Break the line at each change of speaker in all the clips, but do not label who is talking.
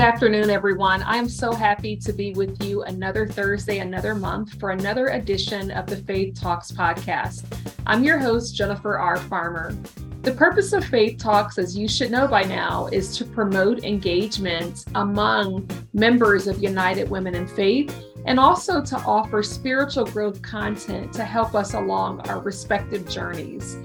Good afternoon, everyone. I am so happy to be with you another Thursday, another month for another edition of the Faith Talks podcast. I'm your host, Jennifer R. Farmer. The purpose of Faith Talks, as you should know by now, is to promote engagement among members of United Women in Faith and also to offer spiritual growth content to help us along our respective journeys.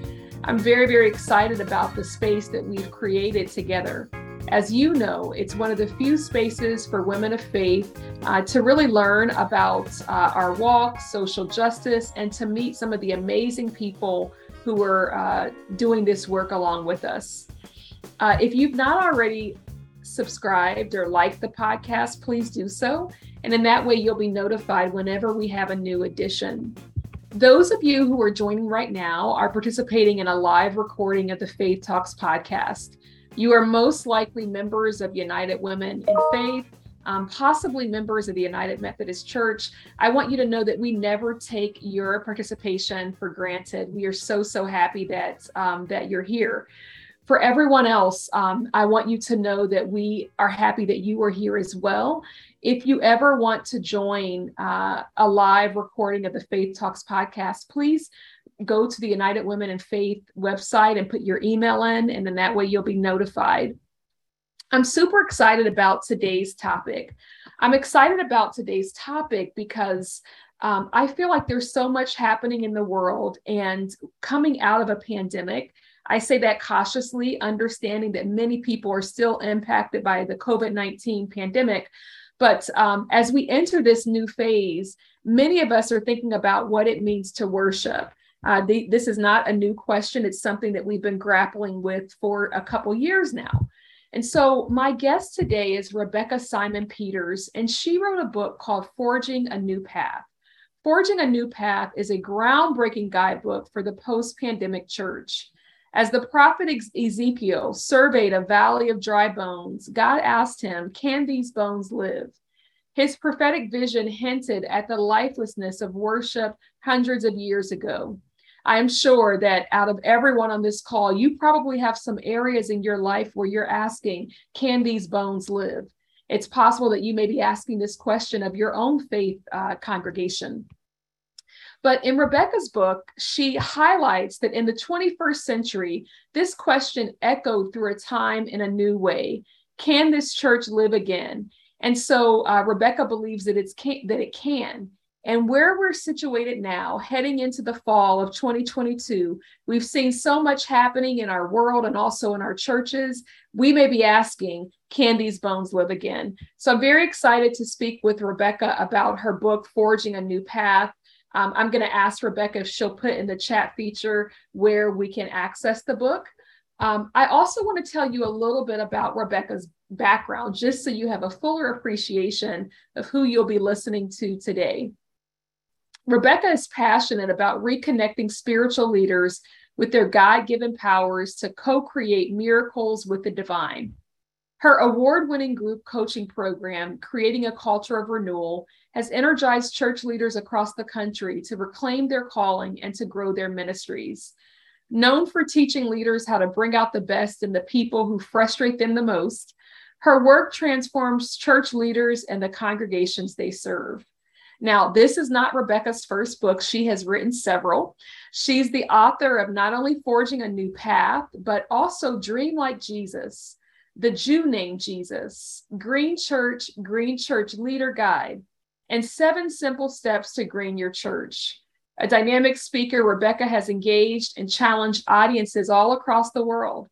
I'm very, very excited about the space that we've created together. As you know, it's one of the few spaces for women of faith uh, to really learn about uh, our walk, social justice, and to meet some of the amazing people who are uh, doing this work along with us. Uh, if you've not already subscribed or liked the podcast, please do so. And in that way, you'll be notified whenever we have a new edition. Those of you who are joining right now are participating in a live recording of the Faith Talks podcast. You are most likely members of United Women in Faith, um, possibly members of the United Methodist Church. I want you to know that we never take your participation for granted. We are so so happy that um, that you're here. For everyone else, um, I want you to know that we are happy that you are here as well. If you ever want to join uh, a live recording of the Faith Talks podcast, please go to the United Women in Faith website and put your email in, and then that way you'll be notified. I'm super excited about today's topic. I'm excited about today's topic because um, I feel like there's so much happening in the world and coming out of a pandemic. I say that cautiously, understanding that many people are still impacted by the COVID 19 pandemic. But um, as we enter this new phase, many of us are thinking about what it means to worship. Uh, the, this is not a new question. It's something that we've been grappling with for a couple years now. And so, my guest today is Rebekah Simon-Peters, and she wrote a book called Forging a New Path. Forging a New Path is a groundbreaking guidebook for the post pandemic church. As the prophet Ezekiel surveyed a valley of dry bones, God asked him, Can these bones live? His prophetic vision hinted at the lifelessness of worship hundreds of years ago. I am sure that out of everyone on this call, you probably have some areas in your life where you're asking, can these bones live? It's possible that you may be asking this question of your own faith uh, congregation. But in Rebekah's book, she highlights that in the 21st century, this question echoed through a time in a new way. Can this church live again? And so uh, Rebekah believes that it's can, that it can. And where we're situated now, heading into the fall of 2022, we've seen so much happening in our world and also in our churches. We may be asking, can these bones live again? So I'm very excited to speak with Rebekah about her book, Forging a New Path. Um, I'm going to ask Rebekah if she'll put in the chat feature where we can access the book. Um, I also want to tell you a little bit about Rebekah's background, just so you have a fuller appreciation of who you'll be listening to today. Rebekah is passionate about reconnecting spiritual leaders with their God given powers to co create miracles with the divine. Her award winning group coaching program, Creating a Culture of Renewal, has energized church leaders across the country to reclaim their calling and to grow their ministries. Known for teaching leaders how to bring out the best in the people who frustrate them the most, her work transforms church leaders and the congregations they serve. Now, this is not Rebekah's first book. She has written several. She's the author of not only Forging a New Path, but also Dream Like Jesus, The Jew Named Jesus, Green Church, Green Church Leader Guide, and Seven Simple Steps to Green Your Church. A dynamic speaker, Rebekah has engaged and challenged audiences all across the world.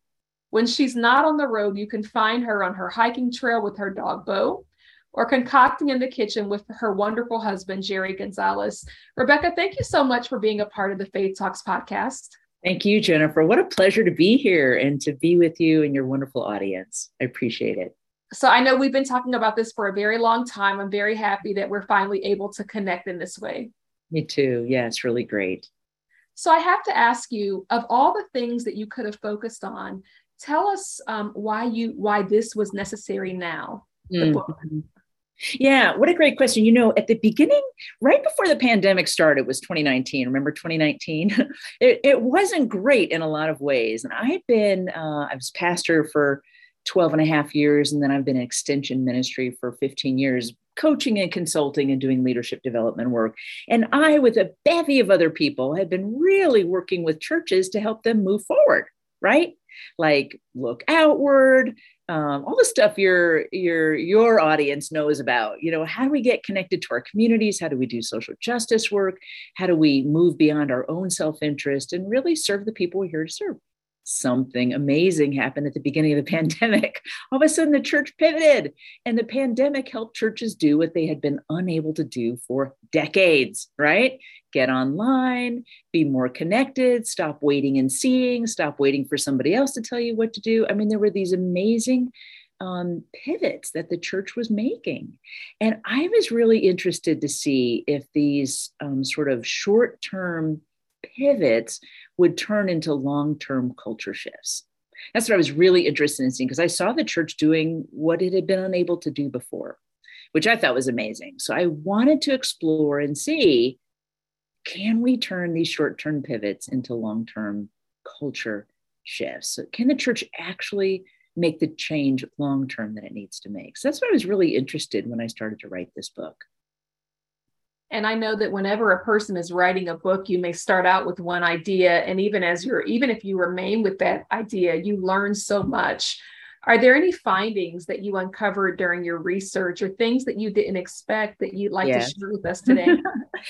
When she's not on the road, you can find her on her hiking trail with her dog Bo, or concocting in the kitchen with her wonderful husband, Jerry Gonzalez. Rebekah, thank you so much for being a part of the Faith Talks podcast.
Thank you, Jennifer. What a pleasure to be here and to be with you and your wonderful audience. I appreciate it.
So, I know we've been talking about this for a very long time. I'm very happy that we're finally able to connect in this way.
Me too. Yeah, it's really great.
So, I have to ask you of all the things that you could have focused on, tell us um, why you why this was necessary now. Mm-hmm.
Yeah, what a great question. You know, at the beginning, right before the pandemic started, was 2019. Remember 2019? it, it wasn't great in a lot of ways. And I had been, uh, I was pastor for 12 and a half years. And then I've been in extension ministry for 15 years, coaching and consulting and doing leadership development work. And I, with a bevy of other people, had been really working with churches to help them move forward, right? Like look outward, um, all the stuff your your your audience knows about you know how do we get connected to our communities? How do we do social justice work? How do we move beyond our own self-interest and really serve the people we're here to serve something amazing happened at the beginning of the pandemic. All of a sudden, the church pivoted, and the pandemic helped churches do what they had been unable to do for decades, right? Get online, be more connected, stop waiting and seeing, stop waiting for somebody else to tell you what to do. I mean, there were these amazing um, pivots that the church was making. And I was really interested to see if these um, sort of short term pivots would turn into long term culture shifts. That's what I was really interested in seeing because I saw the church doing what it had been unable to do before, which I thought was amazing. So I wanted to explore and see can we turn these short term pivots into long term culture shifts? So Can the church actually make the change long term that it needs to make? So that's what I was really interested in when I started to write this book.
And I know that whenever a person is writing a book, you may start out with one idea. And even as you're, even if you remain with that idea, you learn so much. Are there any findings that you uncovered during your research or things that you didn't expect that you'd like yes. to share with us today?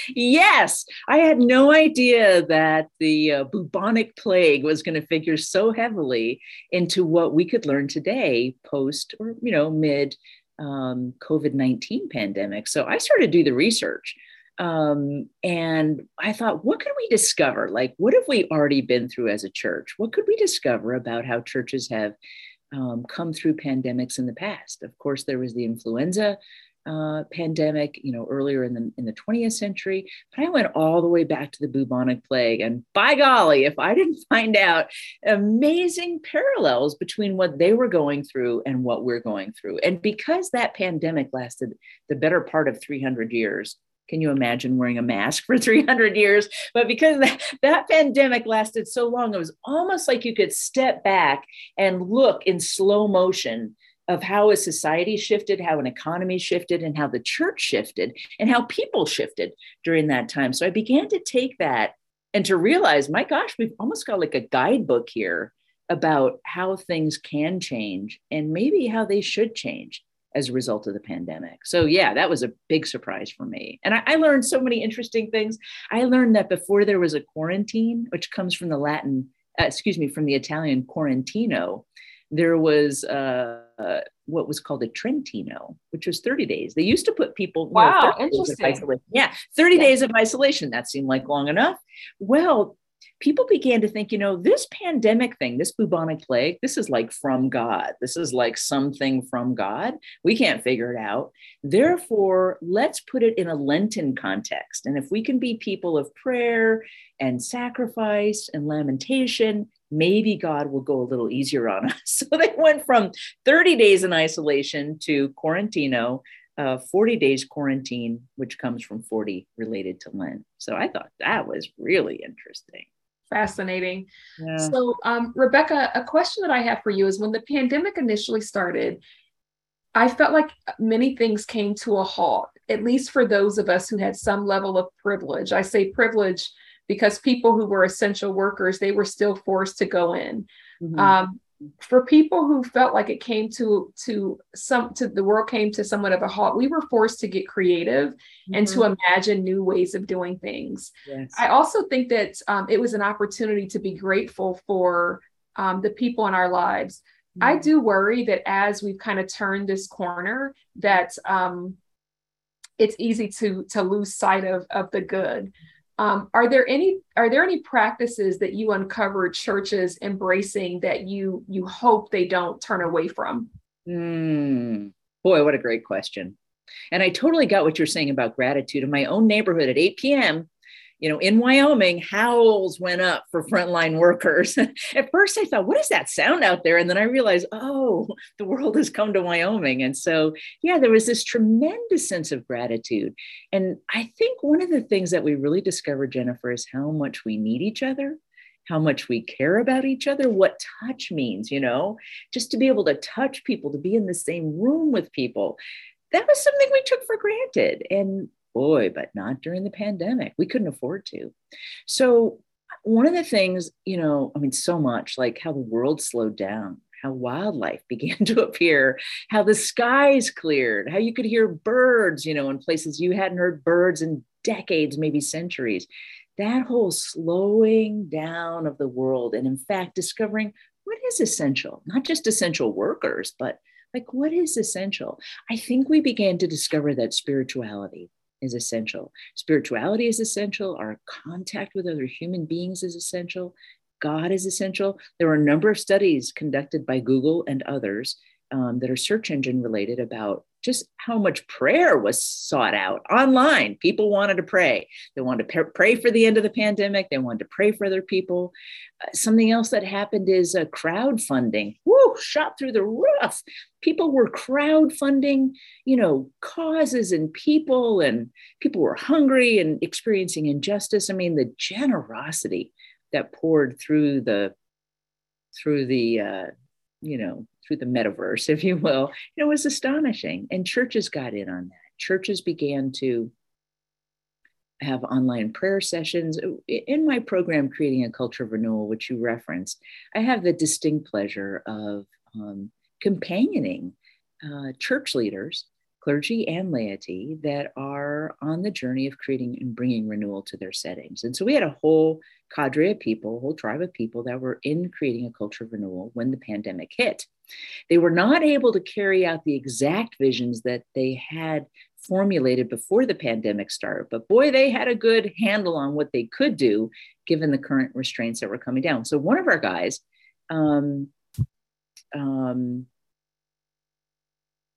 yes, I had no idea that the uh, bubonic plague was going to figure so heavily into what we could learn today, post or you know mid um, COVID 19 pandemic. So I started to do the research. Um, and I thought, what could we discover? Like, what have we already been through as a church? What could we discover about how churches have um, come through pandemics in the past? Of course, there was the influenza uh, pandemic, you know, earlier in the in the 20th century. But I went all the way back to the bubonic plague, and by golly, if I didn't find out amazing parallels between what they were going through and what we're going through, and because that pandemic lasted the better part of 300 years. Can you imagine wearing a mask for 300 years? But because that, that pandemic lasted so long, it was almost like you could step back and look in slow motion of how a society shifted, how an economy shifted, and how the church shifted, and how people shifted during that time. So I began to take that and to realize, my gosh, we've almost got like a guidebook here about how things can change and maybe how they should change as a result of the pandemic. So, yeah, that was a big surprise for me. And I, I, learned so many interesting things. I learned that before there was a quarantine, which comes from the Latin, uh, excuse me, from the Italian quarantino, there was uh, uh, what was called a Trentino, which was 30 days. They used to put people,
wow, know, interesting.
Yeah, 30 yeah. days of isolation. That seemed like long enough. Well, people began to think, you know, this pandemic thing, this bubonic plague, this is like from God. This is like something from God. We can't figure it out. Therefore, let's put it in a Lenten context. And if we can be people of prayer and sacrifice and lamentation, maybe God will go a little easier on us. So they went from 30 days in isolation to quarantino, uh, 40 days quarantine, which comes from 40 related to Lent. So I thought that was really interesting.
Fascinating. Yeah. So, um, Rebekah, a question that I have for you is when the pandemic initially started, I felt like many things came to a halt, at least for those of us who had some level of privilege. I say privilege because people who were essential workers they were still forced to go in mm-hmm. um, for people who felt like it came to to some to the world came to somewhat of a halt we were forced to get creative mm-hmm. and to mm-hmm. imagine new ways of doing things yes. i also think that um, it was an opportunity to be grateful for um, the people in our lives mm-hmm. i do worry that as we've kind of turned this corner that um, it's easy to to lose sight of of the good um, are there any are there any practices that you uncover churches embracing that you you hope they don't turn away from?
Mm, boy, what a great question. And I totally got what you're saying about gratitude. In my own neighborhood at 8 p.m., you know, in Wyoming, howls went up for frontline workers. At first, I thought, what is that sound out there? And then I realized, oh, the world has come to Wyoming. And so, yeah, there was this tremendous sense of gratitude. And I think one of the things that we really discovered, Jennifer, is how much we need each other how much we care about each other, what touch means, you know, just to be able to touch people, to be in the same room with people. That was something we took for granted. And boy, but not during the pandemic. We couldn't afford to. So, one of the things, you know, I mean, so much like how the world slowed down, how wildlife began to appear, how the skies cleared, how you could hear birds, you know, in places you hadn't heard birds in decades, maybe centuries that whole slowing down of the world and in fact discovering what is essential not just essential workers but like what is essential i think we began to discover that spirituality is essential. Spirituality is essential. Our contact with other human beings is essential. God is essential. There were a number of studies conducted by google and others um, that are search engine related about just how much prayer was sought out online. People wanted to pray. They wanted to pray for the end of the pandemic. They wanted to pray for other people. Uh, something else that happened is uh, crowdfunding. Woo, shot through the roof. People were crowdfunding, you know, causes and people, and people were hungry and experiencing injustice. I mean, the generosity that poured through the through the uh, you know through the metaverse, if you will, know, was astonishing. And churches got in on that. Churches began to have online prayer sessions. In my program, Creating a Culture of Renewal, which you referenced, I have the distinct pleasure of um, companioning uh, church leaders, clergy and laity, that are on the journey of creating and bringing renewal to their settings. And so we had a whole cadre of people, a whole tribe of people that were in creating a culture of renewal when the pandemic hit. They were not able to carry out the exact visions that they had formulated before the pandemic started, but boy, they had a good handle on what they could do given the current restraints that were coming down. So one of our guys, um, um,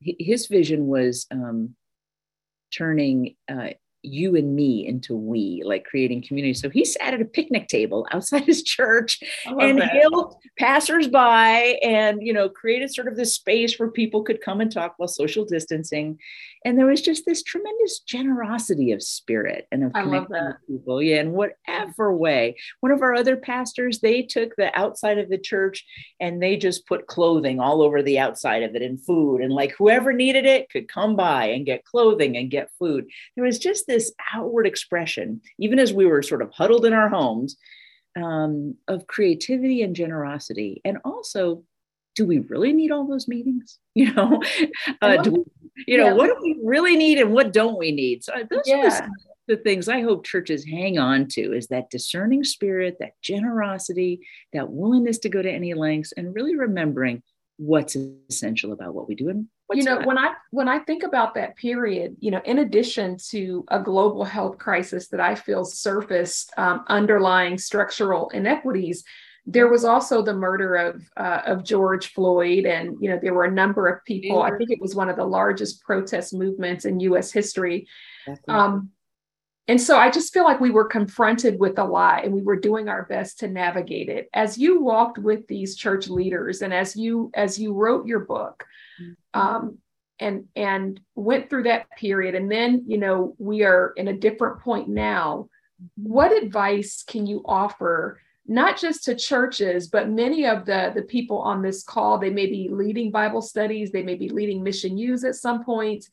his vision was um, turning uh, you and me into we, like creating community. So he sat at a picnic table outside his church and that. hailed passersby and, you know, created sort of this space where people could come and talk while social distancing. And there was just this tremendous generosity of spirit and of connecting with people. Yeah, in whatever way. One of our other pastors, they took the outside of the church and they just put clothing all over the outside of it and food. And like whoever needed it could come by and get clothing and get food. There was just this outward expression, even as we were sort of huddled in our homes, um, of creativity and generosity. And also, do we really need all those meetings? You know, uh, do we, you know, yeah. what do we really need and what don't we need? So uh, those yeah. are the, the things I hope churches hang on to is that discerning spirit, that generosity, that willingness to go to any lengths, and really remembering what's essential about what we do and
you know when i when i think about that period you know in addition to a global health crisis that i feel surfaced um, underlying structural inequities there was also the murder of uh, of George Floyd, and you know there were a number of people. I think it was one of the largest protest movements in U.S. history. Um, and so I just feel like we were confronted with a lot and we were doing our best to navigate it. As you walked with these church leaders and as you as you wrote your book. Um, and and went through that period. And then you know we are in a different point now. What advice can you offer not just to churches but many of the the people on this call? They may be leading bible studies. They may be leading Mission u at some point.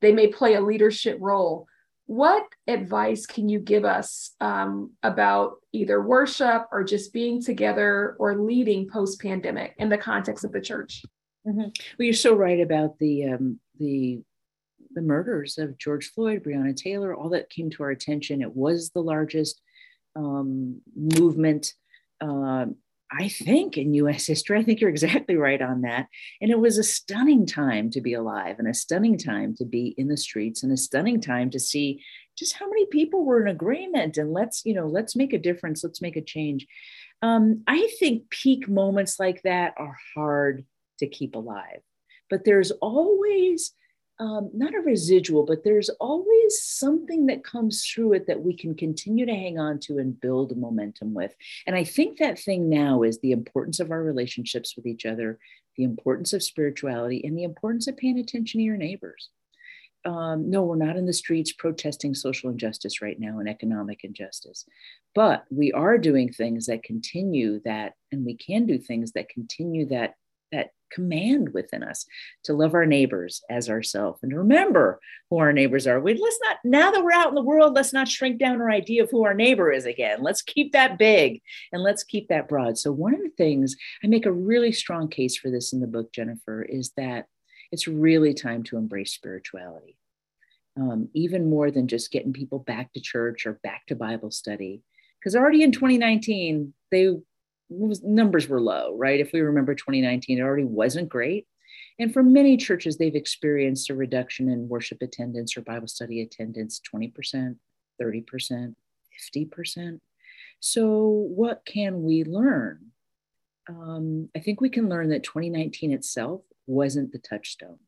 They may play a leadership role. What advice can you give us um, about either worship or just being together or leading post pandemic in the context of the church?
Mm-hmm. Well, you're so right about the um, the the murders of George Floyd, Breonna Taylor, all that came to our attention. It was the largest um, movement uh, I think, in US history. I think you're exactly right on that. And it was a stunning time to be alive and a stunning time to be in the streets and a stunning time to see just how many people were in agreement and let's, you know, let's make a difference, let's make a change. Um, I think peak moments like that are hard to keep alive, but there's always um, not a residual, but there's always something that comes through it that we can continue to hang on to and build momentum with. And I think that thing now is the importance of our relationships with each other, the importance of spirituality, and the importance of paying attention to your neighbors. um, no, we're not in the streets protesting social injustice right now and economic injustice, but we are doing things that continue that, and we can do things that continue that that command within us to love our neighbors as ourselves and to remember who our neighbors are. We let's not now that we're out in the world, let's not shrink down our idea of who our neighbor is again. Let's keep that big and let's keep that broad. So one of the things I make a really strong case for this in the book, Jennifer, is that it's really time to embrace spirituality. Um, even more than just getting people back to church or back to Bible study. Because already in 2019, they numbers were low, right? If we remember 2019, it already wasn't great. And for many churches, they've experienced a reduction in worship attendance or Bible study attendance 20%, 30%, 50%. So, what can we learn? Um, I think we can learn that 2019 itself wasn't the touchstone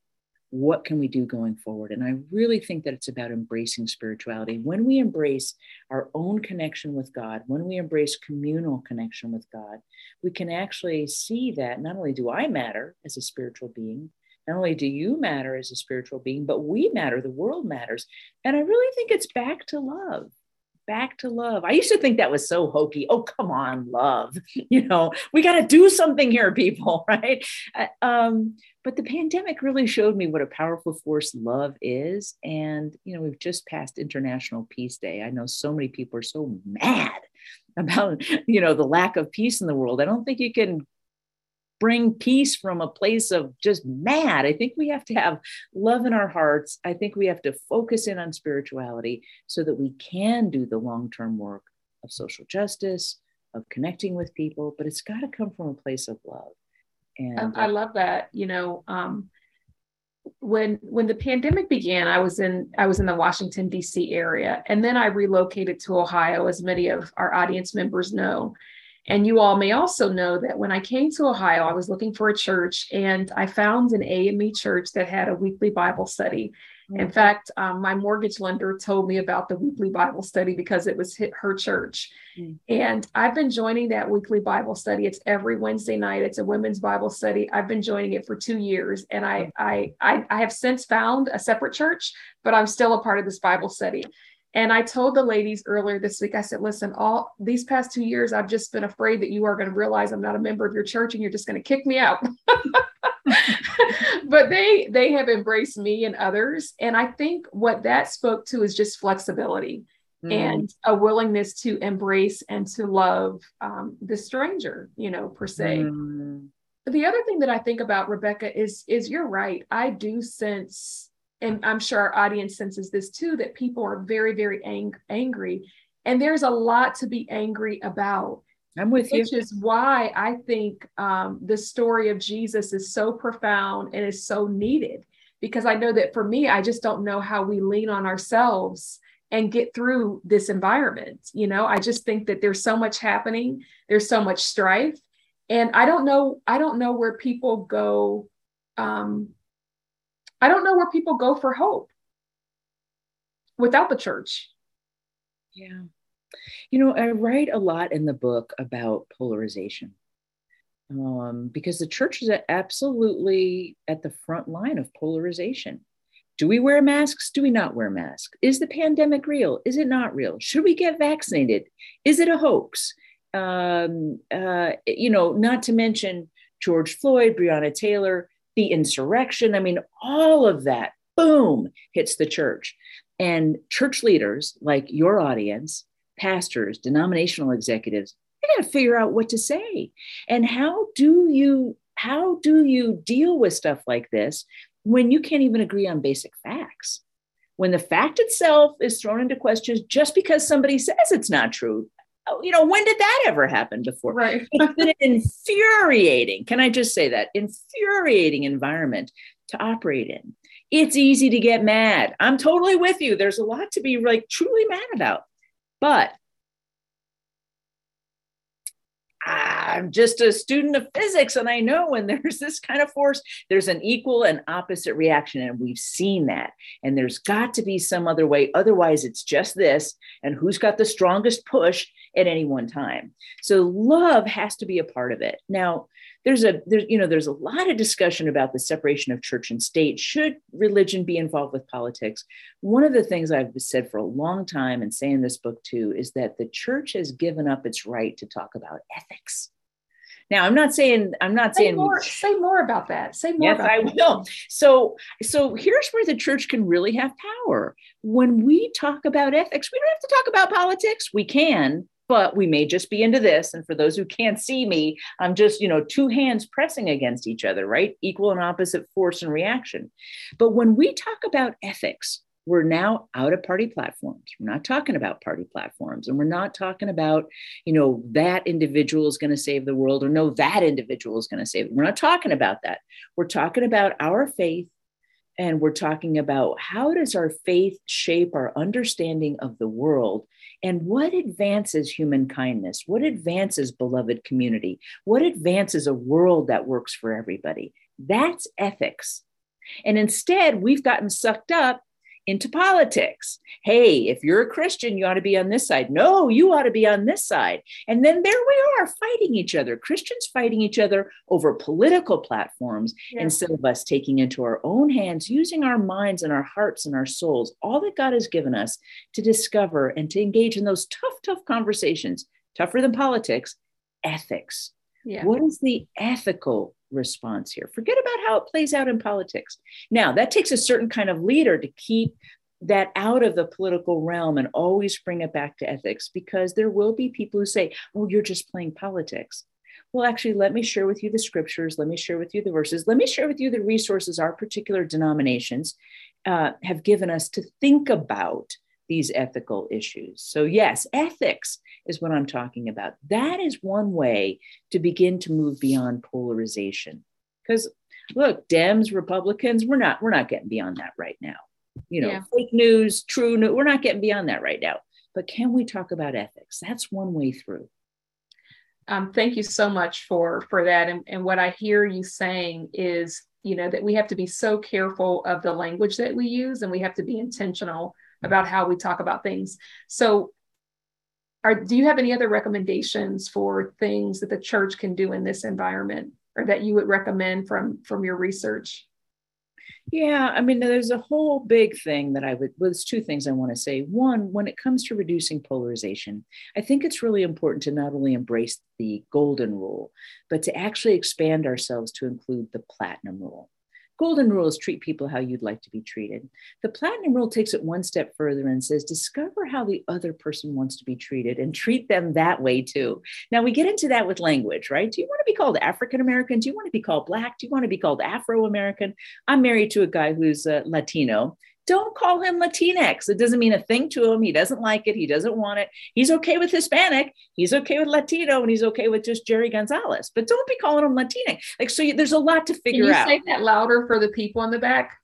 what can we do going forward? And I really think that it's about embracing spirituality. When we embrace our own connection with God, when we embrace communal connection with God, we can actually see that not only do I matter as a spiritual being, not only do you matter as a spiritual being, but we matter, the world matters. And I really think it's back to love back to love. I used to think that was so hokey. Oh, come on, love. You know, we got to do something here, people, right? Uh, um, but the pandemic really showed me what a powerful force love is. And, you know, we've just passed International Peace Day. I know so many people are so mad about, you know, the lack of peace in the world. I don't think you can bring peace from a place of just mad. I think we have to have love in our hearts. I think we have to focus in on spirituality so that we can do the long term work of social justice, of connecting with people, but it's got to come from a place of love.
And I, love that. You know, um, when when the pandemic began, I was in I was in the Washington D.C. area, and then I relocated to Ohio, as many of our audience members know. And you all may also know that when I came to Ohio, I was looking for a church and I found an AME church that had a weekly Bible study. Mm-hmm. In fact, um, my mortgage lender told me about the weekly Bible study because it was her church. Mm-hmm. And I've been joining that weekly Bible study. It's every Wednesday night. It's a women's Bible study. I've been joining it for two years. And I, I, I, I have since found a separate church, but I'm still a part of this Bible study. And I told the ladies earlier this week, I said, listen, all these past two years, I've just been afraid that you are going to realize I'm not a member of your church and you're just going to kick me out. but they they have embraced me and others. And I think what that spoke to is just flexibility mm. and a willingness to embrace and to love um, the stranger, you know, per se. Mm. The other thing that I think about Rebekah is is you're right. I do sense and I'm sure our audience senses this too, that people are very, very ang- angry. And there's a lot to be angry about.
I'm with
which
you.
Which is why I think um, the story of Jesus is so profound and is so needed. Because I know that for me, I just don't know how we lean on ourselves and get through this environment. You know, I just think that there's so much happening, there's so much strife. And I don't know, I don't know where people go um, I don't know where people go for hope without the church.
Yeah. You know, I write a lot in the book about polarization um, because the church is absolutely at the front line of polarization. Do we wear masks? Do we not wear masks? Is the pandemic real? Is it not real? Should we get vaccinated? Is it a hoax? Um, uh, you know, not to mention George Floyd, Breonna Taylor, the insurrection. I mean, all of that, boom, hits the church. And church leaders like your audience, pastors, denominational executives, they got to figure out what to say. And how do you how do you deal with stuff like this when you can't even agree on basic facts? When the fact itself is thrown into question just because somebody says it's not true, Oh, you know, when did that ever happen before?
Right.
it's an infuriating, can I just say that? Infuriating environment to operate in. It's easy to get mad. I'm totally with you. There's a lot to be like truly mad about. But I'm just a student of physics, and I know when there's this kind of force, there's an equal and opposite reaction. And we've seen that. And there's got to be some other way. Otherwise, it's just this. And who's got the strongest push at any one time? So, love has to be a part of it. Now, there's a there's you know there's a lot of discussion about the separation of church and state. Should religion be involved with politics? One of the things i've said for a long time and say in this book too is that the church has given up its right to talk about ethics. Now i'm not saying i'm not
say
saying
more, say more about that. Say more
yes i
that.
will. So so here's where the church can really have power. When we talk about ethics we don't have to talk about politics. We can but we may just be into this. And for those who can't see me, I'm just, you know, two hands pressing against each other, right? Equal and opposite force and reaction. But when we talk about ethics, we're now out of party platforms. We're not talking about party platforms and we're not talking about, you know, that individual is going to save the world or no, that individual is going to save it. We're not talking about that. We're talking about our faith and we're talking about how does our faith shape our understanding of the world and what advances human kindness? What advances beloved community? What advances a world that works for everybody? That's ethics. And instead, we've gotten sucked up into politics. Hey, if you're a Christian, you ought to be on this side. No, you ought to be on this side. And then there we are fighting each other, Christians fighting each other over political platforms yeah. instead of us taking into our own hands, using our minds and our hearts and our souls, all that God has given us to discover and to engage in those tough, tough conversations, tougher than politics, ethics. Yeah. What is the ethical response here. Forget about how it plays out in politics. Now, that takes a certain kind of leader to keep that out of the political realm and always bring it back to ethics because there will be people who say, oh, you're just playing politics. Well, actually, let me share with you the scriptures. Let me share with you the verses. Let me share with you the resources our particular denominations uh, have given us to think about these ethical issues. So, yes, ethics is what I'm talking about. That is one way to begin to move beyond polarization. Because look, Dems, Republicans, we're not we're not getting beyond that right now. You know, yeah. fake news, true news, we're not getting beyond that right now. But can we talk about ethics? That's one way through.
Um, thank you so much for for that. And, and what I hear you saying is, you know, that we have to be so careful of the language that we use, and we have to be intentional Mm-hmm. about how we talk about things. So, are, do you have any other recommendations for things that the church can do in this environment or that you would recommend from from your research?
Yeah, I mean, there's a whole big thing that I would, well, there's two things I want to say. One, when it comes to reducing polarization, I think it's really important to not only embrace the golden rule, but to actually expand ourselves to include the platinum rule. Golden rule is treat people how you'd like to be treated. The platinum rule takes it one step further and says discover how the other person wants to be treated and treat them that way too. Now we get into that with language, right? Do you want to be called African American? Do you want to be called Black? Do you want to be called Afro American? I'm married to a guy who's uh, Latino don't call him Latinx. It doesn't mean a thing to him. He doesn't like it. He doesn't want it. He's okay with Hispanic. He's okay with Latino, and he's okay with just Jerry Gonzalez. But don't be calling him Latinx. Like so, you, there's a lot to figure
Can you
out.
Say that louder for the people in the back.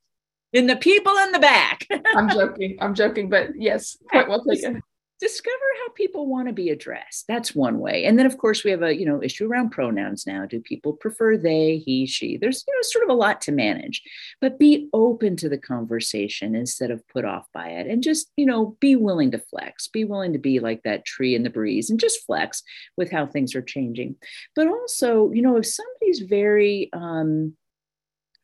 In the people in the back.
I'm joking. I'm joking, but yes, point well taken
discover how people want to be addressed. That's one way. And then of course we have a you know issue around pronouns now. Do people prefer they he she? There's you know sort of a lot to manage. But be open to the conversation instead of put off by it and just you know be willing to flex. Be willing to be like that tree in the breeze and just flex with how things are changing. But also you know if somebody's very um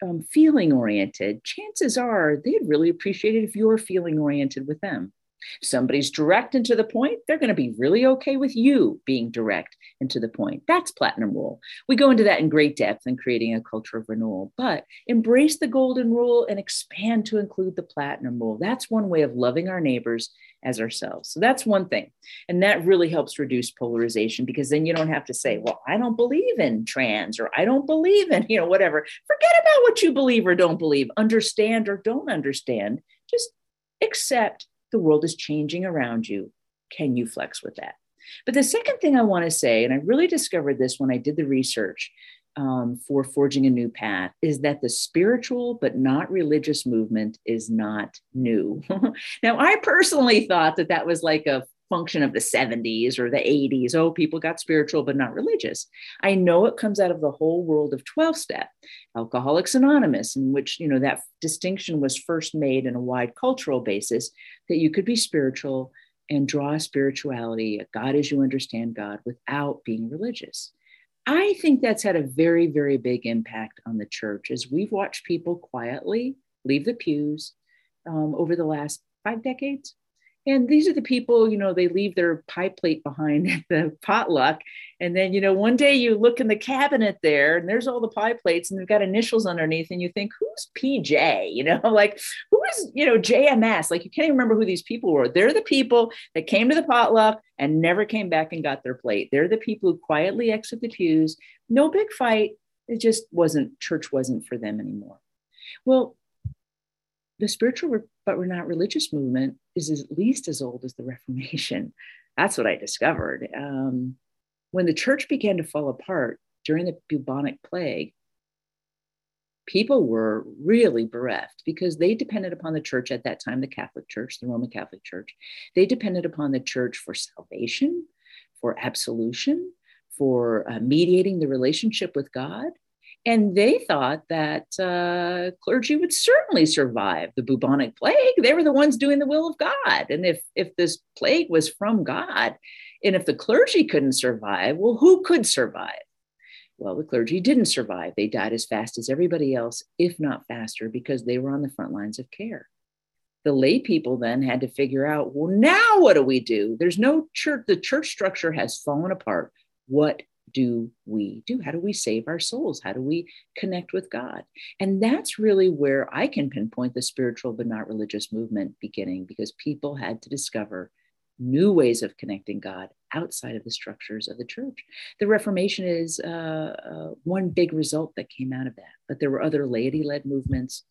um, feeling oriented, chances are they'd really appreciate it if you're feeling oriented with them. If somebody's direct and to the point, they're going to be really okay with you being direct and to the point. That's platinum rule. We go into that in great depth in creating a culture of renewal, but embrace the golden rule and expand to include the platinum rule. That's one way of loving our neighbors as ourselves. So that's one thing. And that really helps reduce polarization because then you don't have to say, well, I don't believe in trans or I don't believe in, you know, whatever. Forget about what you believe or don't believe, understand or don't understand. Just accept the world is changing around you. Can you flex with that? But the second thing I want to say, and I really discovered this when I did the research um, for Forging a New Path, is that the spiritual but not religious movement is not new. now, I personally thought that that was like a function of the 70s or the 80s. Oh, people got spiritual but not religious. I know it comes out of the whole world of 12 step, Alcoholics Anonymous, in which, you know, that distinction was first made in a wide cultural basis that you could be spiritual and draw spirituality, a God as you understand God, without being religious. I think that's had a very, very big impact on the church as we've watched people quietly leave the pews um, over the last five decades. And these are the people, you know, they leave their pie plate behind at the potluck. And then, you know, one day you look in the cabinet there and there's all the pie plates and they've got initials underneath. And you think, who's PJ? You know, like who is, you know, JMS? Like you can't even remember who these people were. They're the people that came to the potluck and never came back and got their plate. They're the people who quietly exit the pews. No big fight. It just wasn't, church wasn't for them anymore. Well, the spiritual but we're not religious movement is at least as old as the Reformation. That's what I discovered. Um, when the church began to fall apart during the bubonic plague, people were really bereft because they depended upon the church at that time, the Catholic Church, the Roman Catholic Church. They depended upon the church for salvation, for absolution, for uh, mediating the relationship with God. And they thought that uh, clergy would certainly survive the bubonic plague. They were the ones doing the will of God. And if, if this plague was from God, and if the clergy couldn't survive, well, who could survive? Well, the clergy didn't survive. They died as fast as everybody else, if not faster, because they were on the front lines of care. The lay people then had to figure out, well, now what do we do? There's no church, the church structure has fallen apart. What do we do? How do we save our souls? How do we connect with God? And that's really where I can pinpoint the spiritual but not religious movement beginning because people had to discover new ways of connecting God outside of the structures of the church. The Reformation is uh, uh, one big result that came out of that, but there were other laity led movements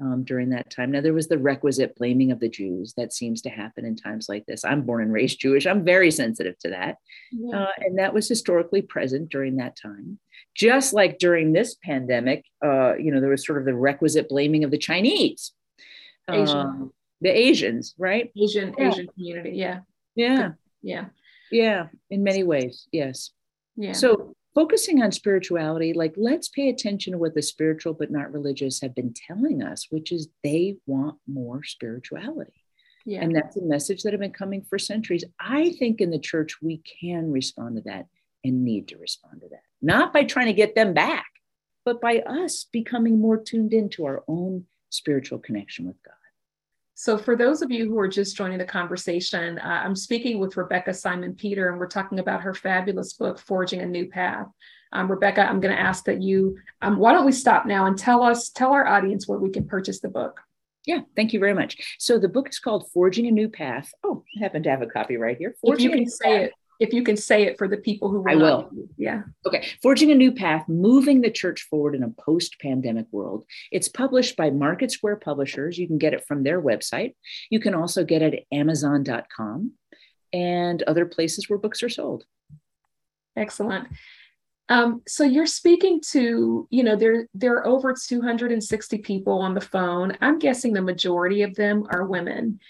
um, during that time. Now, there was the requisite blaming of the Jews that seems to happen in times like this. I'm born and raised Jewish. I'm very sensitive to that. Yeah. Uh, and that was historically present during that time. Just like during this pandemic, uh, you know, there was sort of the requisite blaming of the Chinese, Asian. Um, the Asians, right?
Asian, yeah. Asian community. Yeah.
Yeah.
Yeah.
Yeah. In many ways. Yes.
Yeah.
So focusing on spirituality, like let's pay attention to what the spiritual but not religious have been telling us, which is they want more spirituality. Yeah. And that's a message that have been coming for centuries. I think in the church, we can respond to that and need to respond to that, not by trying to get them back, but by us becoming more tuned into our own spiritual connection with God.
So, for those of you who are just joining the conversation, uh, I'm speaking with Rebekah Simon-Peter, and we're talking about her fabulous book, Forging a New Path. Um, Rebekah, I'm going to ask that you, um, why don't we stop now and tell us, tell our audience where we can purchase the book?
Yeah, thank you very much. So, the book is called Forging a New Path. Oh, I happen to have a copy right here.
Forging if you can say Path. it if you can say it for the people who will
I will.
yeah.
Okay. Forging a New Path, Moving the Church Forward in a Post Pandemic World. It's published by Market Square Publishers. You can get it from their website. You can also get it at Amazon.com and other places where books are sold.
Excellent. Um, so you're speaking to, you know, there there are over 260 people on the phone. I'm guessing the majority of them are women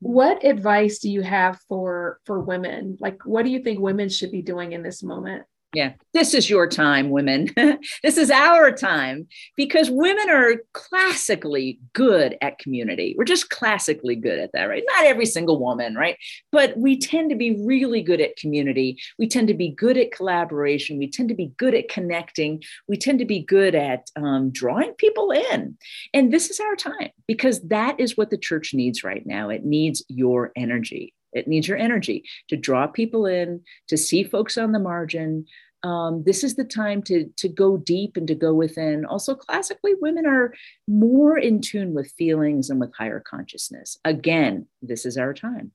what advice do you have for for women? Like what do you think women should be doing in this moment
yeah, this is your time, women. this is our time because women are classically good at community. We're just classically good at that, right? Not every single woman, right? But we tend to be really good at community. We tend to be good at collaboration. We tend to be good at connecting. We tend to be good at um, drawing people in. And this is our time because that is what the church needs right now. It needs your energy. It needs your energy to draw people in, to see folks on the margin. Um, this is the time to, to go deep and to go within. Also, classically, women are more in tune with feelings and with higher consciousness. Again, this is our time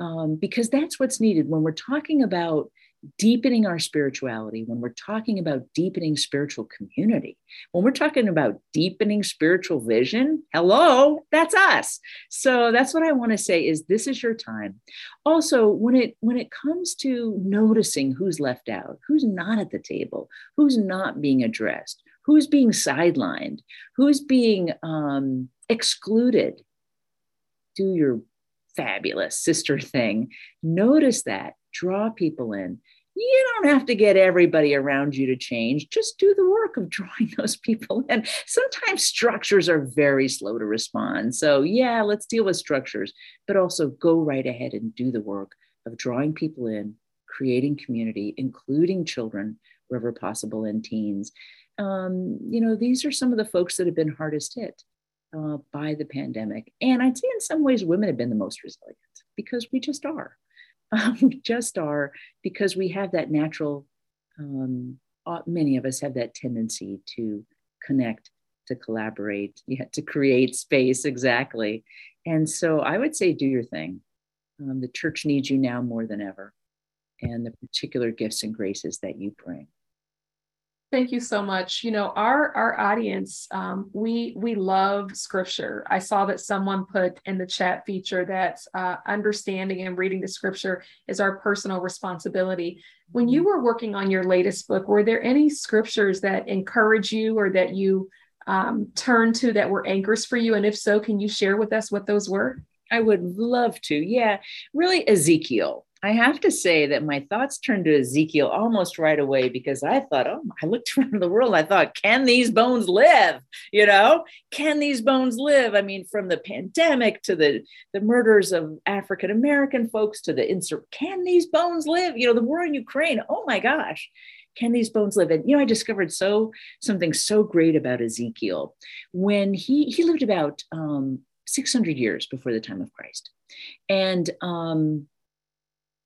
um, because that's what's needed when we're talking about deepening our spirituality, when we're talking about deepening spiritual community, when we're talking about deepening spiritual vision, hello, that's us. So that's what I want to say is this is your time. Also, when it when it comes to noticing who's left out, who's not at the table, who's not being addressed, who's being sidelined, who's being um, excluded, do your fabulous sister thing. Notice that draw people in. You don't have to get everybody around you to change. Just do the work of drawing those people in. Sometimes structures are very slow to respond. So, yeah, let's deal with structures, but also go right ahead and do the work of drawing people in, creating community, including children, wherever possible and teens. Um, you know, these are some of the folks that have been hardest hit uh, by the pandemic. And I'd say in some ways, women have been the most resilient because we just are. Um, we just are because we have that natural, um, uh, many of us have that tendency to connect, to collaborate, yeah, to create space, exactly. And so I would say, do your thing. Um, the church needs you now more than ever, and the particular gifts and graces that you bring.
Thank you so much. You know, our our audience, um, we we love scripture. I saw that someone put in the chat feature that uh, understanding and reading the scripture is our personal responsibility. When you were working on your latest book, were there any scriptures that encourage you or that you um, turn to that were anchors for you? And if so, can you share with us what those were?
I would love to. Yeah, really, Ezekiel. I have to say that my thoughts turned to Ezekiel almost right away because I thought, oh, I looked around the world. I thought, can these bones live? You know, can these bones live? I mean, from the pandemic to the the murders of African American folks to the insert, can these bones live? You know, the war in Ukraine. Oh my gosh, can these bones live? And you know, I discovered so something so great about Ezekiel when he he lived about um, 600 years before the time of Christ, and um,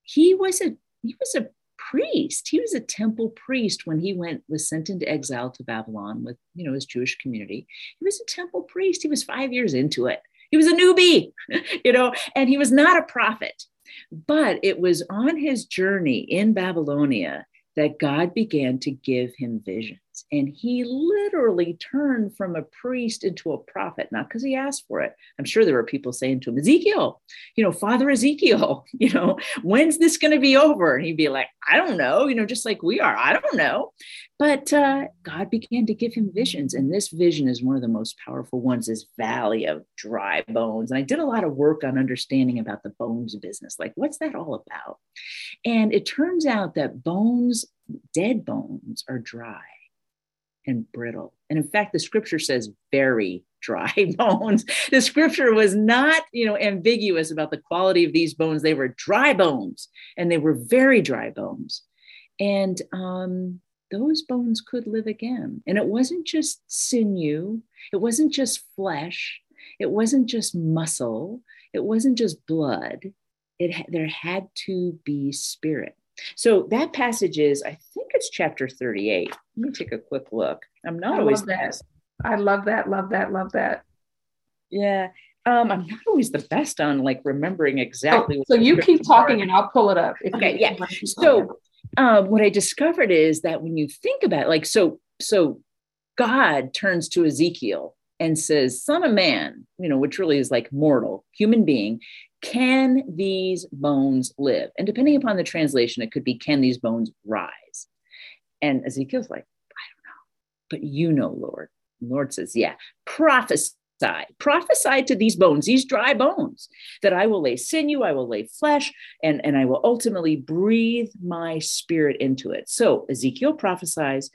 he was a he was a priest. He was a temple priest when he went was sent into exile to Babylon with you know his Jewish community. He was a temple priest. He was five years into it. He was a newbie, you know, and he was not a prophet. But it was on his journey in Babylonia that God began to give him And he literally turned from a priest into a prophet, not because he asked for it. I'm sure there were people saying to him, Ezekiel, you know, Father Ezekiel, you know, when's this going to be over? And he'd be like, I don't know, you know, just like we are. I don't know. But uh, God began to give him visions. And this vision is one of the most powerful ones this valley of dry bones. And I did a lot of work on understanding about the bones business. Like, what's that all about? And it turns out that bones, dead bones, are dry and brittle. And in fact, the scripture says very dry bones. The scripture was not, you know, ambiguous about the quality of these bones. They were dry bones and they were very dry bones. And um, those bones could live again. And it wasn't just sinew, it wasn't just flesh, it wasn't just muscle, it wasn't just blood. It, there had to be spirit. So that passage is, I think it's chapter 38. Let me take a quick look. I'm not I always
that. Best. I love that, love that, love that.
Yeah. Um, I'm not always the best on like remembering exactly.
Oh, so you keep talking are. and I'll pull it up.
Okay. Yeah. So um, what I discovered is that when you think about it, like, so, so God turns to Ezekiel and says, Son of man, you know, which really is like mortal, human being, can these bones live? And depending upon the translation, it could be, can these bones rise? And Ezekiel's like, I don't know, but you know, Lord. The Lord says, yeah, prophesy. Prophesy to these bones, these dry bones, that I will lay sinew, I will lay flesh, and, and I will ultimately breathe my spirit into it. So Ezekiel prophesies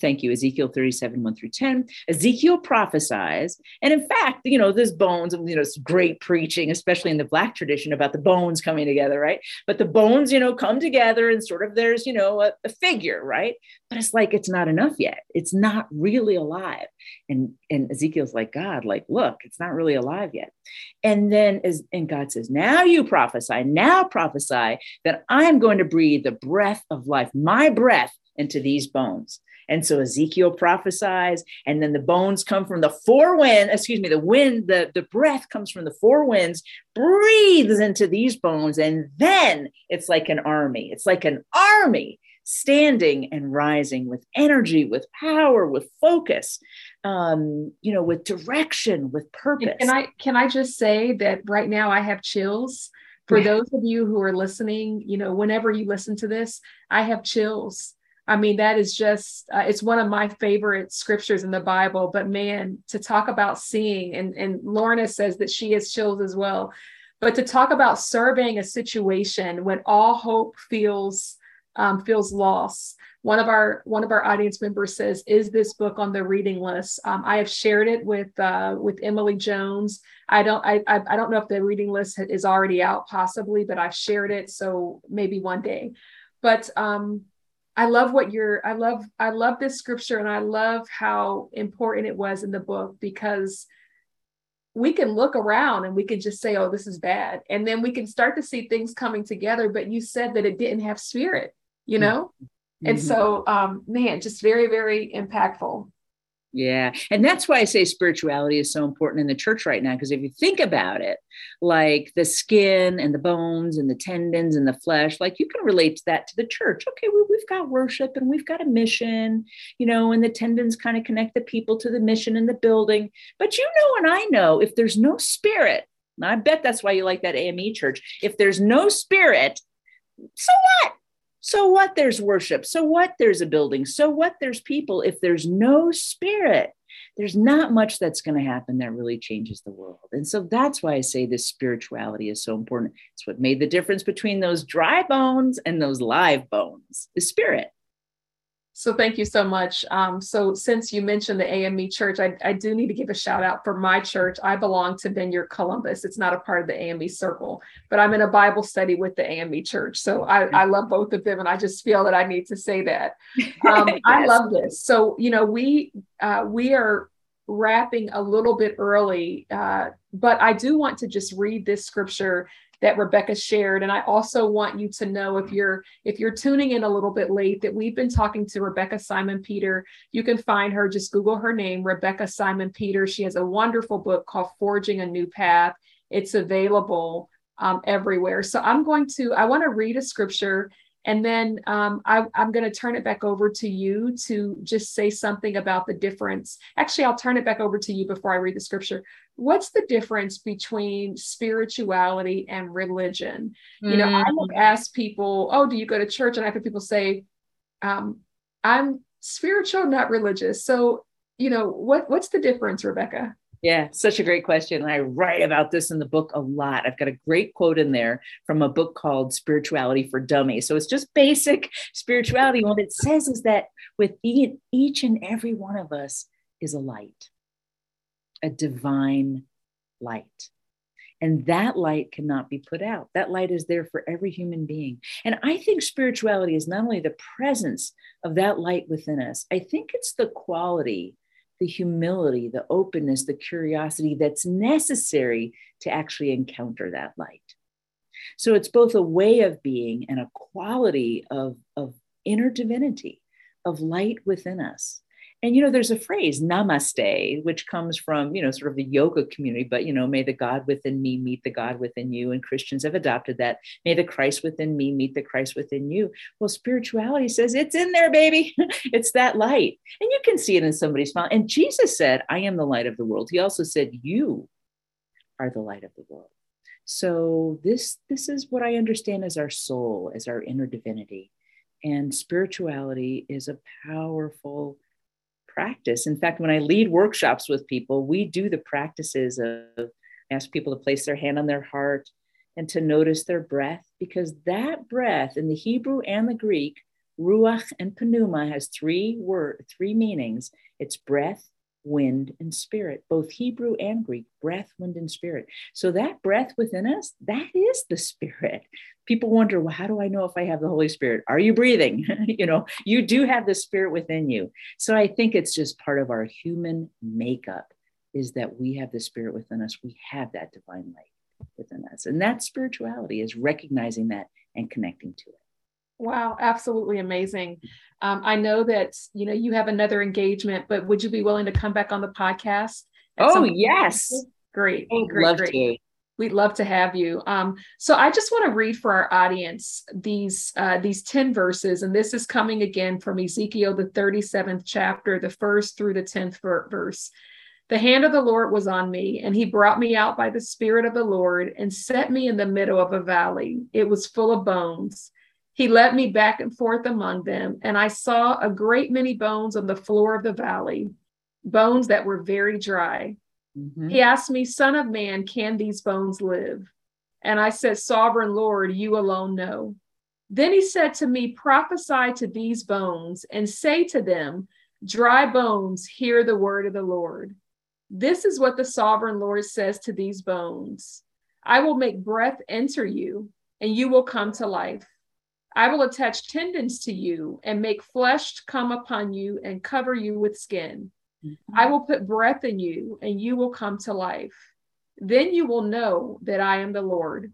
Thank you, Ezekiel 37, 1 through 10. Ezekiel prophesies. And in fact, you know, this bones, you know, it's great preaching, especially in the Black tradition about the bones coming together, right? But the bones, you know, come together and sort of there's, you know, a, a figure, right? But it's like, it's not enough yet. It's not really alive. And, and Ezekiel's like, God, like, look, it's not really alive yet. And then, as, and God says, now you prophesy, now prophesy that I'm going to breathe the breath of life, my breath into these bones. And so Ezekiel prophesies, and then the bones come from the four wind, excuse me, the wind, the, the breath comes from the four winds, breathes into these bones, and then it's like an army. It's like an army standing and rising with energy, with power, with focus, um, you know, with direction, with purpose.
Can I can I just say that right now I have chills. For yeah. those of you who are listening, you know, whenever you listen to this, I have chills I mean, that is just, uh, it's one of my favorite scriptures in the Bible. But man, to talk about seeing, and, and Lorna says that she has chills as well. But to talk about surveying a situation when all hope feels um, feels lost. One of our one of our audience members says, "Is this book on the reading list?" Um, I have shared it with uh, with Emily Jones. I don't I, I don't know if the reading list is already out, possibly, but I've shared it, so maybe one day. But um, I love what you're I love I love this scripture and I love how important it was in the book because we can look around and we can just say oh this is bad. And then we can start to see things coming together but you said that it didn't have spirit you know? Mm-hmm. and so um man just very very impactful
yeah. And that's why I say spirituality is so important in the church right now. Because if you think about it, like the skin and the bones and the tendons and the flesh, like you can relate to that to the church. Okay, we, we've got worship and we've got a mission, you know, and the tendons kind of connect the people to the mission and the building. But you know, and I know if there's no spirit, I bet that's why you like that AME church. If there's no spirit, so what? So what there's worship? So what there's a building? So what there's people? If there's no spirit, there's not much that's going to happen that really changes the world. And so that's why I say this spirituality is so important. It's what made the difference between those dry bones and those live bones, the spirit.
So thank you so much. Um, so since you mentioned the AME church, I, I, do need to give a shout out for my church. I belong to Vineyard Columbus. It's not a part of the AME circle, but I'm in a Bible study with the AME church. So I, I love both of them. And I just feel that I need to say that. Um, yes. I love this. So, you know, we, uh, we are wrapping a little bit early, uh, but I do want to just read this scripture that Rebekah shared. And I also want you to know if you're if you're tuning in a little bit late that we've been talking to Rebekah Simon-Peter. You can find her, just Google her name, Rebekah Simon-Peter. She has a wonderful book called Forging a New Path. It's available um, everywhere. So I'm going to, I want to read a scripture and then um, I, am going to turn it back over to you to just say something about the difference. Actually, I'll turn it back over to you before I read the scripture. What's the difference between spirituality and religion? Mm. You know, I will mm. ask people, "Oh, do you go to church?" And I have people say, um, "I'm spiritual, not religious." So, you know, what what's the difference, Rebekah?
Yeah, such a great question. I write about this in the book a lot. I've got a great quote in there from a book called Spirituality for Dummies. So it's just basic spirituality. What it says is that with each and every one of us is a light, a divine light. And that light cannot be put out. That light is there for every human being. And I think spirituality is not only the presence of that light within us, I think it's the quality the humility, the openness, the curiosity that's necessary to actually encounter that light. So it's both a way of being and a quality of, of inner divinity, of light within us and you know there's a phrase namaste which comes from you know sort of the yoga community but you know may the god within me meet the god within you. And christians have adopted that may the christ within me meet the christ within you. Well spirituality says it's in there baby. It's that light. And you can see it in somebody's smile. And jesus said i am the light of the world. He also said you are the light of the world. So this this is what i understand as our soul as our inner divinity. And spirituality is a powerful practice. In fact, when I lead workshops with people, we do the practices of ask people to place their hand on their heart and to notice their breath, because that breath in the Hebrew and the Greek, ruach and pneuma, has three word, three meanings. It's breath, wind, and spirit, both Hebrew and Greek, breath, wind, and spirit. So that breath within us, that is the spirit. People wonder, well, how do I know if I have the Holy Spirit? Are you breathing? you know, you do have the spirit within you. So I think it's just part of our human makeup is that we have the spirit within us. We have that divine light within us. And that spirituality is recognizing that and connecting to it.
Wow, absolutely amazing. Um, I know that you know you have another engagement, but would you be willing to come back on the podcast?
Oh yes,
great, great, love great. To. We'd love to have you. Um, so I just want to read for our audience these uh, these ten verses, and this is coming again from Ezekiel the thirty seventh chapter, the first through the tenth verse. The hand of the Lord was on me, and he brought me out by the Spirit of the Lord and set me in the middle of a valley. It was full of bones he led me back and forth among them, and I saw a great many bones on the floor of the valley, bones that were very dry. Mm-hmm. He asked me, Son of man, can these bones live? And I said, Sovereign Lord, you alone know. Then he said to me, Prophesy to these bones and say to them, Dry bones, hear the word of the Lord. This is what the sovereign Lord says to these bones I will make breath enter you, and you will come to life. I will attach tendons to you and make flesh come upon you and cover you with skin. Mm-hmm. I will put breath in you and you will come to life. Then you will know that I am the Lord.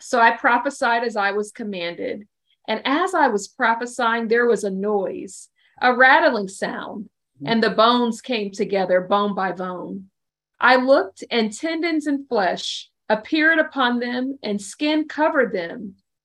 So I prophesied as I was commanded. And as I was prophesying, there was a noise, a rattling sound, mm-hmm. and the bones came together, bone by bone. I looked, and tendons and flesh appeared upon them, and skin covered them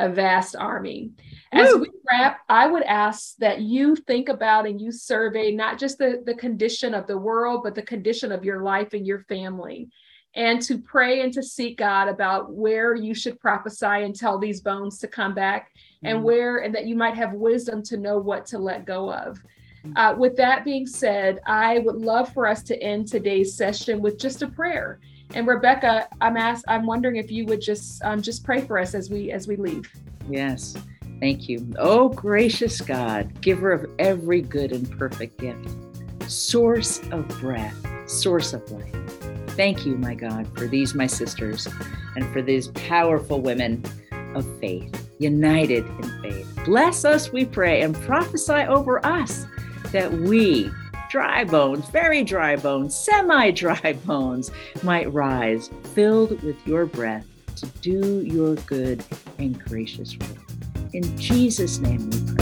a vast army. As Woo! we wrap, I would ask that you think about and you survey not just the, the condition of the world, but the condition of your life and your family. And to pray and to seek God about where you should prophesy and tell these bones to come back and mm-hmm. where, and that you might have wisdom to know what to let go of. Uh, with that being said, I would love for us to end today's session with just a prayer. And Rebekah, I'm asked, I'm wondering if you would just um, just pray for us as we as we leave.
Yes. Thank you. Oh, gracious God, giver of every good and perfect gift, source of breath, source of life. Thank you, my God, for these, my sisters, and for these powerful women of faith, united in faith. Bless us, we pray, and prophesy over us that we, dry bones, very dry bones, semi dry bones, might rise, filled with your breath to do your good and gracious work. In Jesus' name we